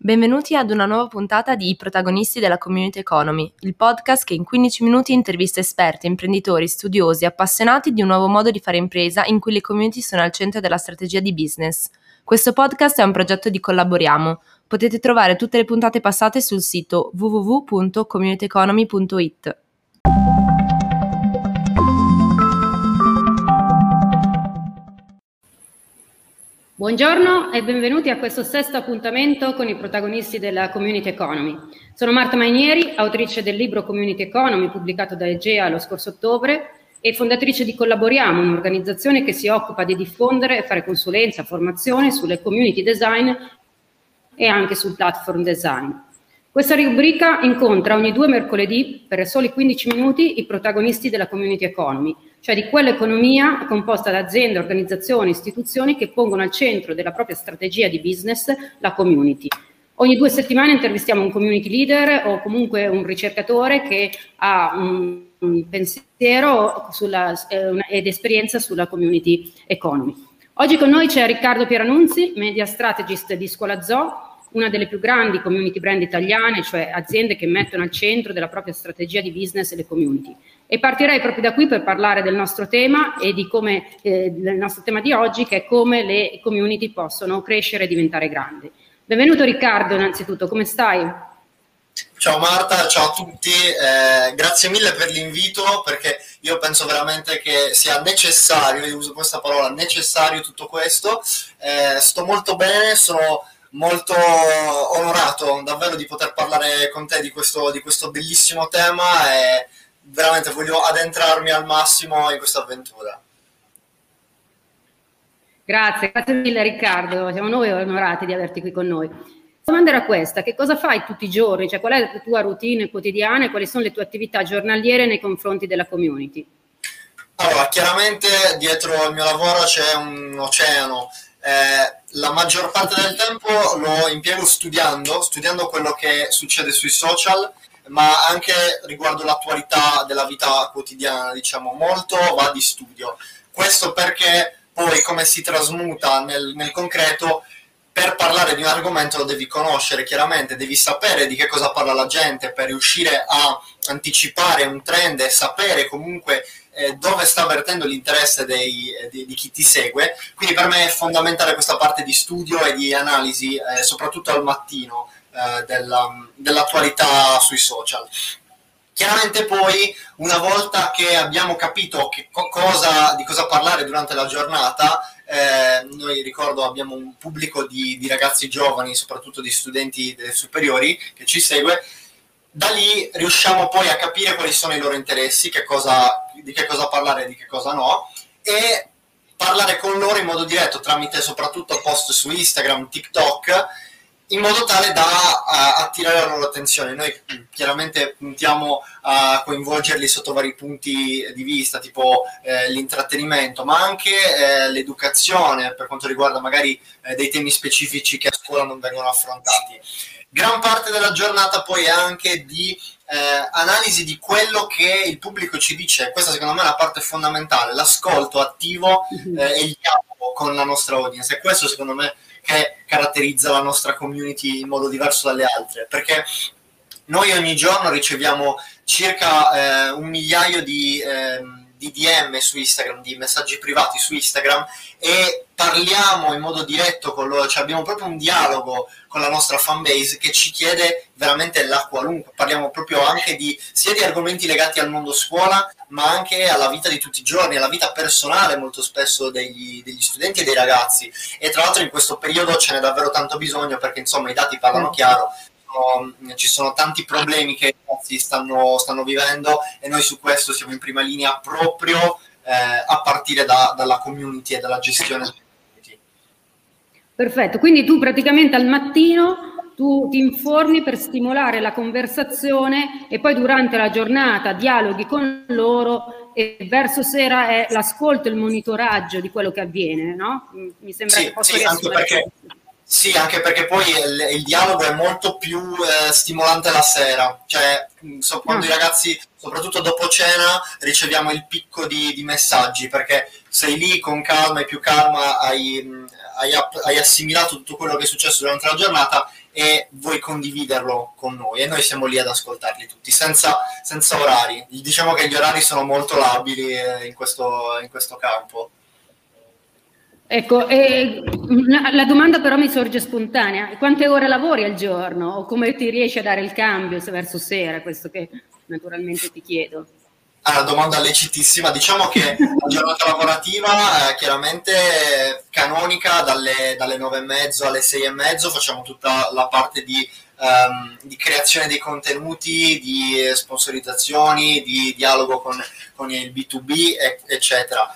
Benvenuti ad una nuova puntata di I protagonisti della Community Economy, il podcast che in 15 minuti intervista esperti, imprenditori, studiosi, appassionati di un nuovo modo di fare impresa in cui le community sono al centro della strategia di business. Questo podcast è un progetto di Collaboriamo. Potete trovare tutte le puntate passate sul sito www.communityeconomy.it. Buongiorno e benvenuti a questo sesto appuntamento con i protagonisti della Community Economy. Sono Marta Mainieri, autrice del libro Community Economy pubblicato da Egea lo scorso ottobre e fondatrice di Collaboriamo, un'organizzazione che si occupa di diffondere e fare consulenza, formazione sulle community design e anche sul platform design. Questa rubrica incontra ogni due mercoledì, per soli 15 minuti, i protagonisti della community economy, cioè di quell'economia composta da aziende, organizzazioni, istituzioni che pongono al centro della propria strategia di business la community. Ogni due settimane intervistiamo un community leader o comunque un ricercatore che ha un, pensiero sulla, eh, ed esperienza sulla community economy. Oggi con noi c'è Riccardo Pieranunzi, media strategist di Scuola Zoo, una delle più grandi community brand italiane, cioè aziende che mettono al centro della propria strategia di business le community. E partirei proprio da qui per parlare del nostro tema e come, eh, del nostro tema di oggi, che è come le community possono crescere e diventare grandi. Benvenuto Riccardo, innanzitutto, come stai? Ciao Marta, ciao a tutti, eh, grazie mille per l'invito perché io penso veramente che sia necessario, io uso questa parola, necessario tutto questo, eh, sto molto bene, sono molto onorato davvero di poter parlare con te di questo, di questo bellissimo tema e veramente voglio addentrarmi al massimo in questa avventura. Grazie, grazie mille Riccardo, siamo noi onorati di averti qui con noi. La domanda era questa, che cosa fai tutti i giorni? Cioè, qual è la tua routine quotidiana e quali sono le tue attività giornaliere nei confronti della community? Allora, chiaramente dietro il mio lavoro c'è un oceano, eh, la maggior parte del tempo lo impiego studiando, studiando quello che succede sui social, ma anche riguardo l'attualità della vita quotidiana, diciamo, molto va di studio. Questo perché poi come si trasmuta nel, nel concreto, per parlare di un argomento lo devi conoscere chiaramente, devi sapere di che cosa parla la gente per riuscire a anticipare un trend e sapere comunque eh, dove sta vertendo l'interesse dei, eh, di, di, chi ti segue. Quindi per me è fondamentale questa parte di studio e di analisi, eh, soprattutto al mattino, eh, della, dell'attualità sui social. Chiaramente poi, una volta che abbiamo capito che cosa, di cosa parlare durante la giornata, eh, noi ricordo abbiamo un pubblico di, di, ragazzi giovani, soprattutto di studenti superiori che ci segue, da lì riusciamo poi a capire quali sono i loro interessi, che cosa, di che cosa parlare e di che cosa no, e parlare con loro in modo diretto tramite soprattutto post su Instagram, TikTok, in modo tale da uh, attirare la loro attenzione. Noi mm, chiaramente puntiamo a coinvolgerli sotto vari punti di vista, tipo eh, l'intrattenimento, ma anche eh, l'educazione per quanto riguarda magari eh, dei temi specifici che a scuola non vengono affrontati. Gran parte della giornata poi è anche di eh, analisi di quello che il pubblico ci dice. Questa secondo me è la parte fondamentale, l'ascolto attivo mhm. eh, e il dialogo con la nostra audience. E questo secondo me che caratterizza la nostra community in modo diverso dalle altre, perché noi ogni giorno riceviamo circa eh, un migliaio di... Eh, di DM su Instagram, di messaggi privati su Instagram e parliamo in modo diretto con loro, cioè abbiamo proprio un dialogo con la nostra fanbase che ci chiede veramente la qualunque, parliamo proprio anche di sia di argomenti legati al mondo scuola, ma anche alla vita di tutti i giorni, alla vita personale molto spesso degli, degli studenti e dei ragazzi. E tra l'altro in questo periodo ce n'è davvero tanto bisogno perché insomma i dati parlano chiaro, ci sono tanti problemi che i ragazzi stanno, stanno, vivendo e noi su questo siamo in prima linea proprio eh, a partire da, dalla community e dalla gestione. Perfetto, quindi tu praticamente al mattino tu ti informi per stimolare la conversazione e poi durante la giornata dialoghi con loro e verso sera è l'ascolto e il monitoraggio di quello che avviene, no? Mi sembra sì, che possa sì, anche perché, sì, anche perché poi il, il dialogo è molto più eh, stimolante la sera, cioè so, quando mm. i ragazzi, soprattutto dopo cena, riceviamo il picco di, di, messaggi, perché sei lì con calma e più calma, hai, hai, hai assimilato tutto quello che è successo durante la giornata e vuoi condividerlo con noi e noi siamo lì ad ascoltarli tutti senza, senza orari. Diciamo che gli orari sono molto labili eh, in questo, in questo campo. Ecco, eh, la domanda però mi sorge spontanea. Quante ore lavori al giorno o come ti riesci a dare il cambio verso sera? Questo che naturalmente ti chiedo. Ah, domanda lecitissima. Diciamo che la giornata lavorativa è chiaramente canonica dalle, dalle 9 e mezzo alle 6 e mezzo, facciamo tutta la parte di, um, di creazione dei contenuti, di sponsorizzazioni, di dialogo con, con il B2B, eccetera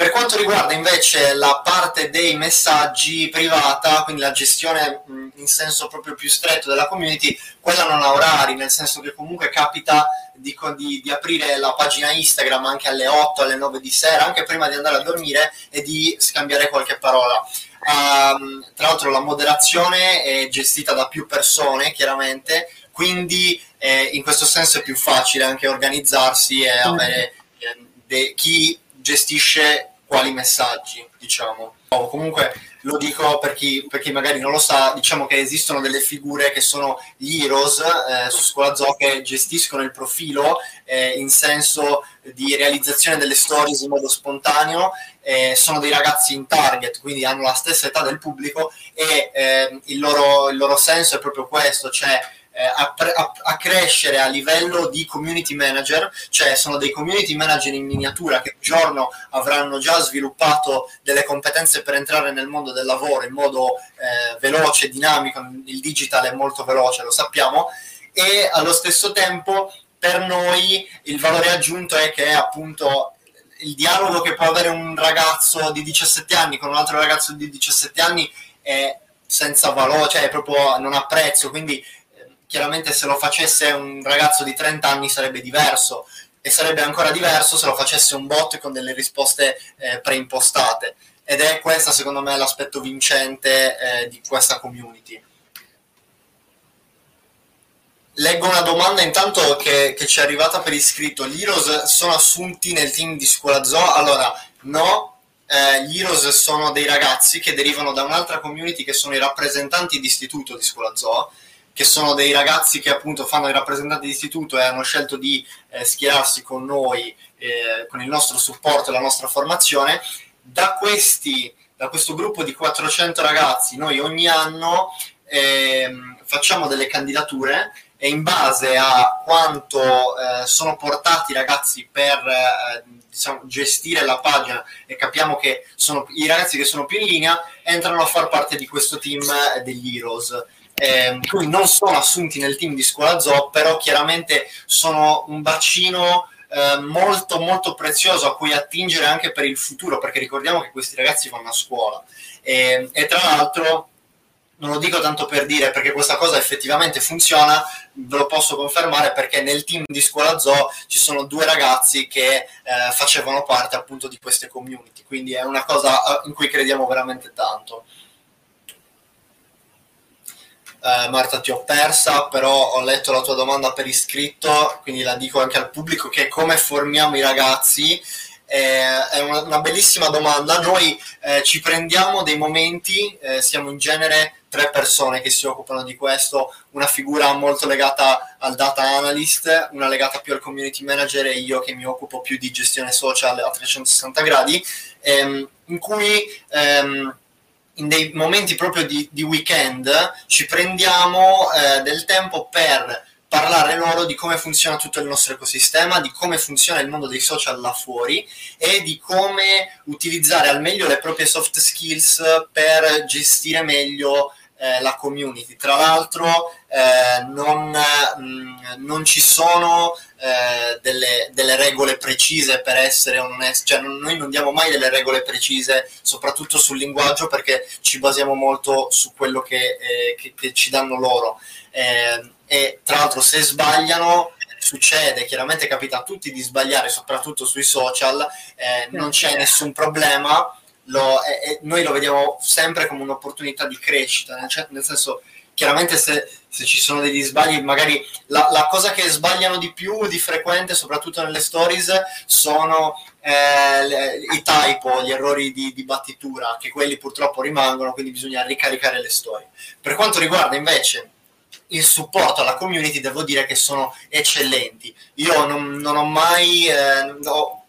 per quanto riguarda invece la parte dei messaggi privata, quindi la gestione in senso proprio più stretto della community, quella non ha orari, nel senso che comunque capita di, di, di, aprire la pagina Instagram anche alle 8, alle 9 di sera, anche prima di andare a dormire e di scambiare qualche parola. Um, tra l'altro la moderazione è gestita da più persone, chiaramente, quindi eh, in questo senso è più facile anche organizzarsi e avere eh, de- chi gestisce quali messaggi, diciamo. O comunque lo dico per chi, per chi, magari non lo sa, diciamo che esistono delle figure che sono gli heroes eh, su Scuola Zoo che gestiscono il profilo eh, in senso di realizzazione delle stories in modo spontaneo, eh, sono dei ragazzi in target, quindi hanno la stessa età del pubblico e eh, il loro, il loro senso è proprio questo, cioè a, a, a, crescere a livello di community manager, cioè sono dei community manager in miniatura che un giorno avranno già sviluppato delle competenze per entrare nel mondo del lavoro in modo eh, veloce, dinamico, il digital è molto veloce, lo sappiamo, e allo stesso tempo per noi il valore aggiunto è che appunto il dialogo che può avere un ragazzo di 17 anni con un altro ragazzo di 17 anni è senza valore, cioè proprio non ha prezzo, quindi chiaramente se lo facesse un ragazzo di 30 anni sarebbe diverso e sarebbe ancora diverso se lo facesse un bot con delle risposte eh, preimpostate ed è questo secondo me l'aspetto vincente eh, di questa community. Leggo una domanda intanto che, che, ci è arrivata per iscritto. Gli Heroes sono assunti nel team di Scuola Zoo? Allora, no, eh, gli Heroes sono dei ragazzi che derivano da un'altra community che sono i rappresentanti di istituto di Scuola Zoo che sono dei ragazzi che appunto fanno i rappresentanti di istituto e hanno scelto di eh, schierarsi con noi, eh, con il nostro supporto e la nostra formazione. Da, questi, da questo gruppo di 400 ragazzi noi ogni anno eh, facciamo delle candidature e in base a quanto eh, sono portati i ragazzi per eh, diciamo, gestire la pagina e capiamo che sono i ragazzi che sono più in linea entrano a far parte di questo team eh, degli Heroes eh, cui non sono assunti nel team di Scuola Zoo, però chiaramente sono un bacino eh, molto molto prezioso a cui attingere anche per il futuro, perché ricordiamo che questi ragazzi vanno a scuola. E, e tra l'altro non lo dico tanto per dire perché questa cosa effettivamente funziona, ve lo posso confermare perché nel team di Scuola Zoo ci sono due ragazzi che eh, facevano parte appunto di queste community, quindi è una cosa eh, in cui crediamo veramente tanto eh, Marta ti ho persa, però ho letto la tua domanda per iscritto, quindi la dico anche al pubblico che come formiamo i ragazzi eh, è una, una, bellissima domanda. Noi eh, ci prendiamo dei momenti, eh, siamo in genere tre persone che si occupano di questo, una figura molto legata al data analyst, una legata più al community manager e io che mi occupo più di gestione social a 360 gradi, ehm, in cui ehm, in dei momenti proprio di, di weekend ci prendiamo eh, del tempo per parlare loro di come funziona tutto il nostro ecosistema, di come funziona il mondo dei social là fuori e di come utilizzare al meglio le proprie soft skills per gestire meglio eh, la community. Tra l'altro eh, non, mh, mm, non, ci sono eh, delle, delle, regole precise per essere onesti, cioè non, noi non diamo mai delle regole precise, soprattutto sul linguaggio, perché ci basiamo molto su quello che, eh, che, che ci danno loro. Eh, e tra l'altro se sbagliano succede, chiaramente capita a tutti di sbagliare, soprattutto sui social, eh, non c'è certo. nessun problema lo, noi lo vediamo sempre come un'opportunità di crescita, nel senso chiaramente se, se, ci sono degli sbagli, magari la, la, cosa che sbagliano di più di frequente, soprattutto nelle stories, sono eh, i typo, gli errori di, di, battitura, che quelli purtroppo rimangono, quindi bisogna ricaricare le storie. Per quanto riguarda invece il supporto alla community, devo dire che sono eccellenti. Io non, non ho mai, eh, ho,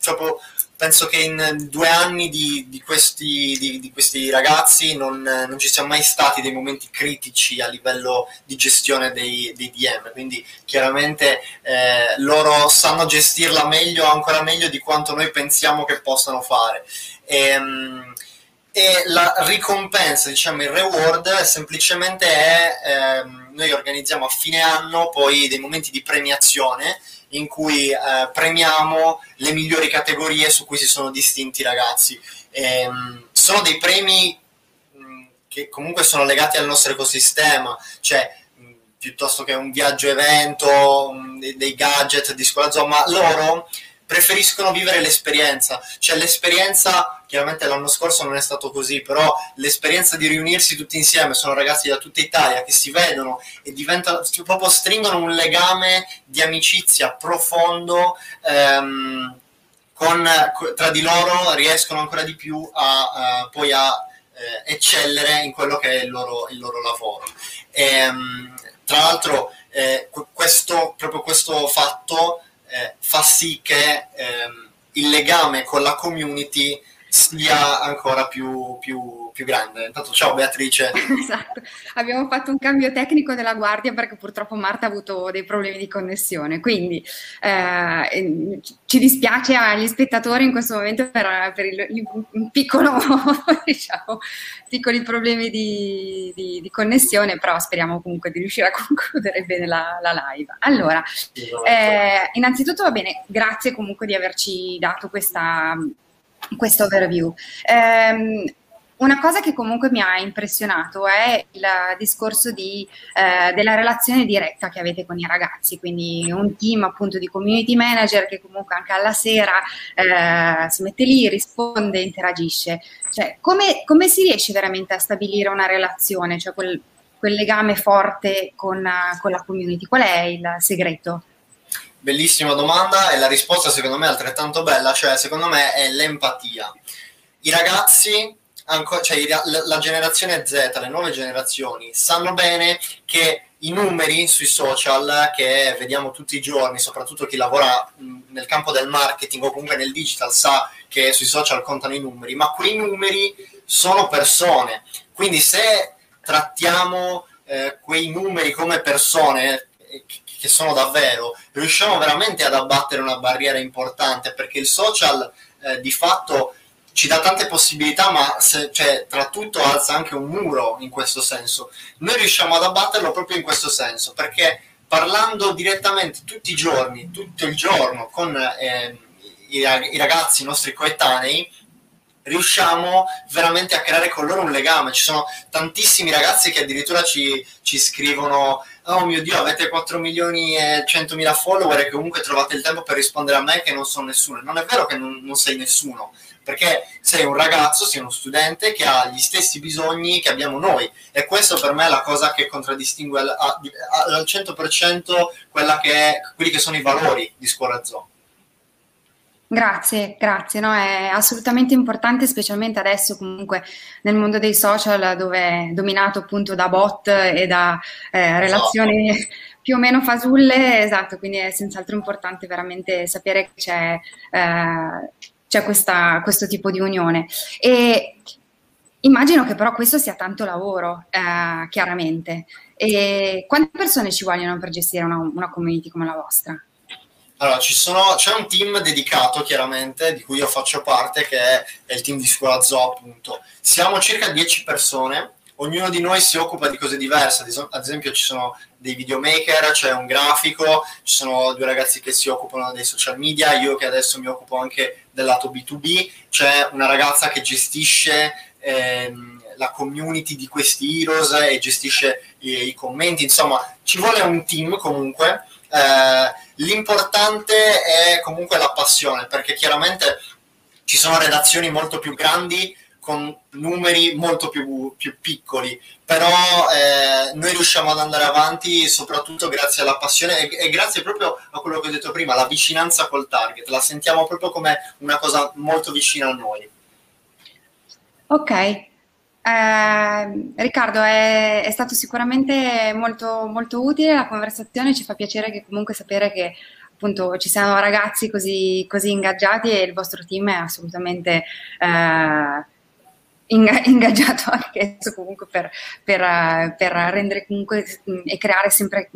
penso che in due anni di, di, questi, di, di questi, ragazzi non, non, ci siano mai stati dei momenti critici a livello di gestione dei, dei DM, quindi chiaramente eh, loro sanno gestirla meglio, ancora meglio di quanto noi pensiamo che possano fare. E, ehm, e la ricompensa, diciamo il reward, semplicemente è, ehm, noi organizziamo a fine anno poi dei momenti di premiazione in cui eh, premiamo le migliori categorie su cui si sono distinti i ragazzi. E, ehm, sono dei premi mh, che comunque sono legati al nostro ecosistema, cioè mh, piuttosto che un viaggio evento, mh, dei, dei, gadget di scuola zoo, ma loro preferiscono vivere l'esperienza, cioè l'esperienza, chiaramente l'anno scorso non è stato così, però l'esperienza di riunirsi tutti insieme, sono ragazzi da tutta Italia che si vedono e diventano, proprio stringono un legame di amicizia profondo ehm, con, tra di loro, riescono ancora di più a, uh, poi a eh, eccellere in quello che è il loro, il loro lavoro. E, ehm, tra l'altro eh, questo, proprio questo fatto sì che ehm, il legame con la community sia ancora più, più, più, grande. Intanto ciao Beatrice. Esatto, abbiamo fatto un cambio tecnico della guardia perché purtroppo Marta ha avuto dei problemi di connessione, quindi eh, ci dispiace agli spettatori in questo momento per, per il, il piccolo, diciamo, piccoli problemi di, di, di, connessione, però speriamo comunque di riuscire a concludere bene la, la live. Allora, eh, innanzitutto va bene, grazie comunque di averci dato questa questo overview. Eh, una cosa che comunque mi ha impressionato è il discorso di, eh, della relazione diretta che avete con i ragazzi, quindi un team appunto di community manager che comunque anche alla sera eh, si mette lì, risponde, interagisce. Cioè, come, come, si riesce veramente a stabilire una relazione, cioè quel, quel legame forte con, con la community? Qual è il segreto? Bellissima domanda e la risposta secondo me è altrettanto bella, cioè secondo me è l'empatia. I ragazzi, cioè la generazione Z, le nuove generazioni, sanno bene che i numeri sui social che vediamo tutti i giorni, soprattutto chi lavora nel campo del marketing o comunque nel digital sa che sui social contano i numeri, ma quei numeri sono persone. Quindi se trattiamo eh, quei numeri come persone, che sono davvero, riusciamo veramente ad abbattere una barriera importante perché il social eh, di fatto ci dà tante possibilità, ma se, cioè, tra tutto alza anche un muro in questo senso. Noi riusciamo ad abbatterlo proprio in questo senso, perché parlando direttamente tutti i giorni, tutto il giorno con eh, i, i ragazzi, i nostri coetanei, riusciamo veramente a creare con loro un legame. Ci sono tantissimi ragazzi che addirittura ci, ci scrivono oh mio Dio, avete 4 milioni e 100 mila follower e comunque trovate il tempo per rispondere a me che non sono nessuno. Non è vero che non, non sei nessuno, perché sei un ragazzo, sei uno studente che ha gli stessi bisogni che abbiamo noi e questo per me è la cosa che contraddistingue al, al 100% che quelli che sono i valori di Scuola Zoo. Grazie, grazie, no? è assolutamente importante, specialmente adesso comunque nel mondo dei social dove è dominato appunto da bot e da eh, relazioni esatto. più o meno fasulle, esatto, quindi è senz'altro importante veramente sapere che c'è, eh, c'è questa, questo tipo di unione. E immagino che però questo sia tanto lavoro, eh, chiaramente. E quante persone ci vogliono per gestire una, una community come la vostra? Allora, sono, c'è un team dedicato chiaramente, di cui io faccio parte, che è, è il team di scuola zoo, appunto. Siamo circa 10 persone, ognuno di noi si occupa di cose diverse, ad esempio ci sono dei videomaker, c'è un grafico, ci sono due ragazzi che si occupano dei social media, io che adesso mi occupo anche del lato B2B, c'è una ragazza che gestisce ehm, la community di questi heroes e gestisce i, i commenti, insomma ci vuole un team comunque eh, l'importante è comunque la passione, perché chiaramente ci sono redazioni molto più grandi con numeri molto più, più piccoli, però eh, noi riusciamo ad andare avanti soprattutto grazie alla passione e, e, grazie proprio a quello che ho detto prima, la vicinanza col target, la sentiamo proprio come una cosa molto vicina a noi. Ok, eh, Riccardo, è, è, stato sicuramente molto, molto utile la conversazione, ci fa piacere che comunque sapere che appunto ci siano ragazzi così, così ingaggiati e il vostro team è assolutamente eh, ingaggiato anche comunque per, per, per, rendere comunque e creare sempre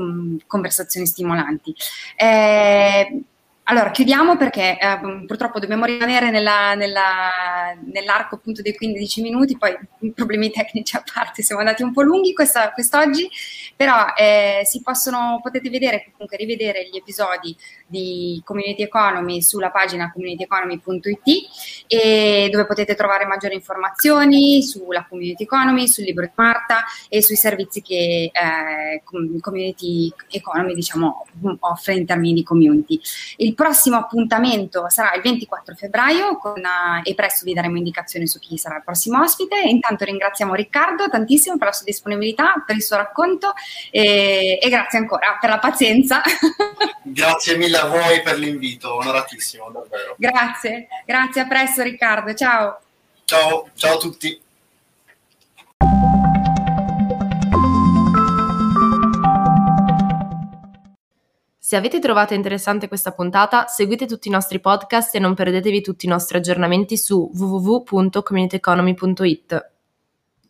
conversazioni stimolanti. Eh, allora, chiudiamo perché eh, purtroppo dobbiamo rimanere nella, nella, nell'arco appunto dei 15 minuti, poi problemi tecnici a parte, siamo andati un po' lunghi questa, quest'oggi, però eh, si possono, potete vedere, comunque rivedere gli episodi di Community Economy sulla pagina communityeconomy.it e dove potete trovare maggiori informazioni sulla Community Economy, sul libro di Marta e sui servizi che eh, Community Economy diciamo, offre in termini di community. Il prossimo appuntamento sarà il 24 febbraio con, uh, e presto vi daremo indicazioni su chi sarà il prossimo ospite. Intanto ringraziamo Riccardo tantissimo per la sua disponibilità, per il suo racconto e, e grazie ancora per la pazienza. Grazie mille a voi per l'invito, onoratissimo davvero. Grazie, grazie, a presto Riccardo, ciao. Ciao, ciao a tutti. Se avete trovato interessante questa puntata, seguite tutti i nostri podcast e non perdetevi tutti i nostri aggiornamenti su www.communityeconomy.it.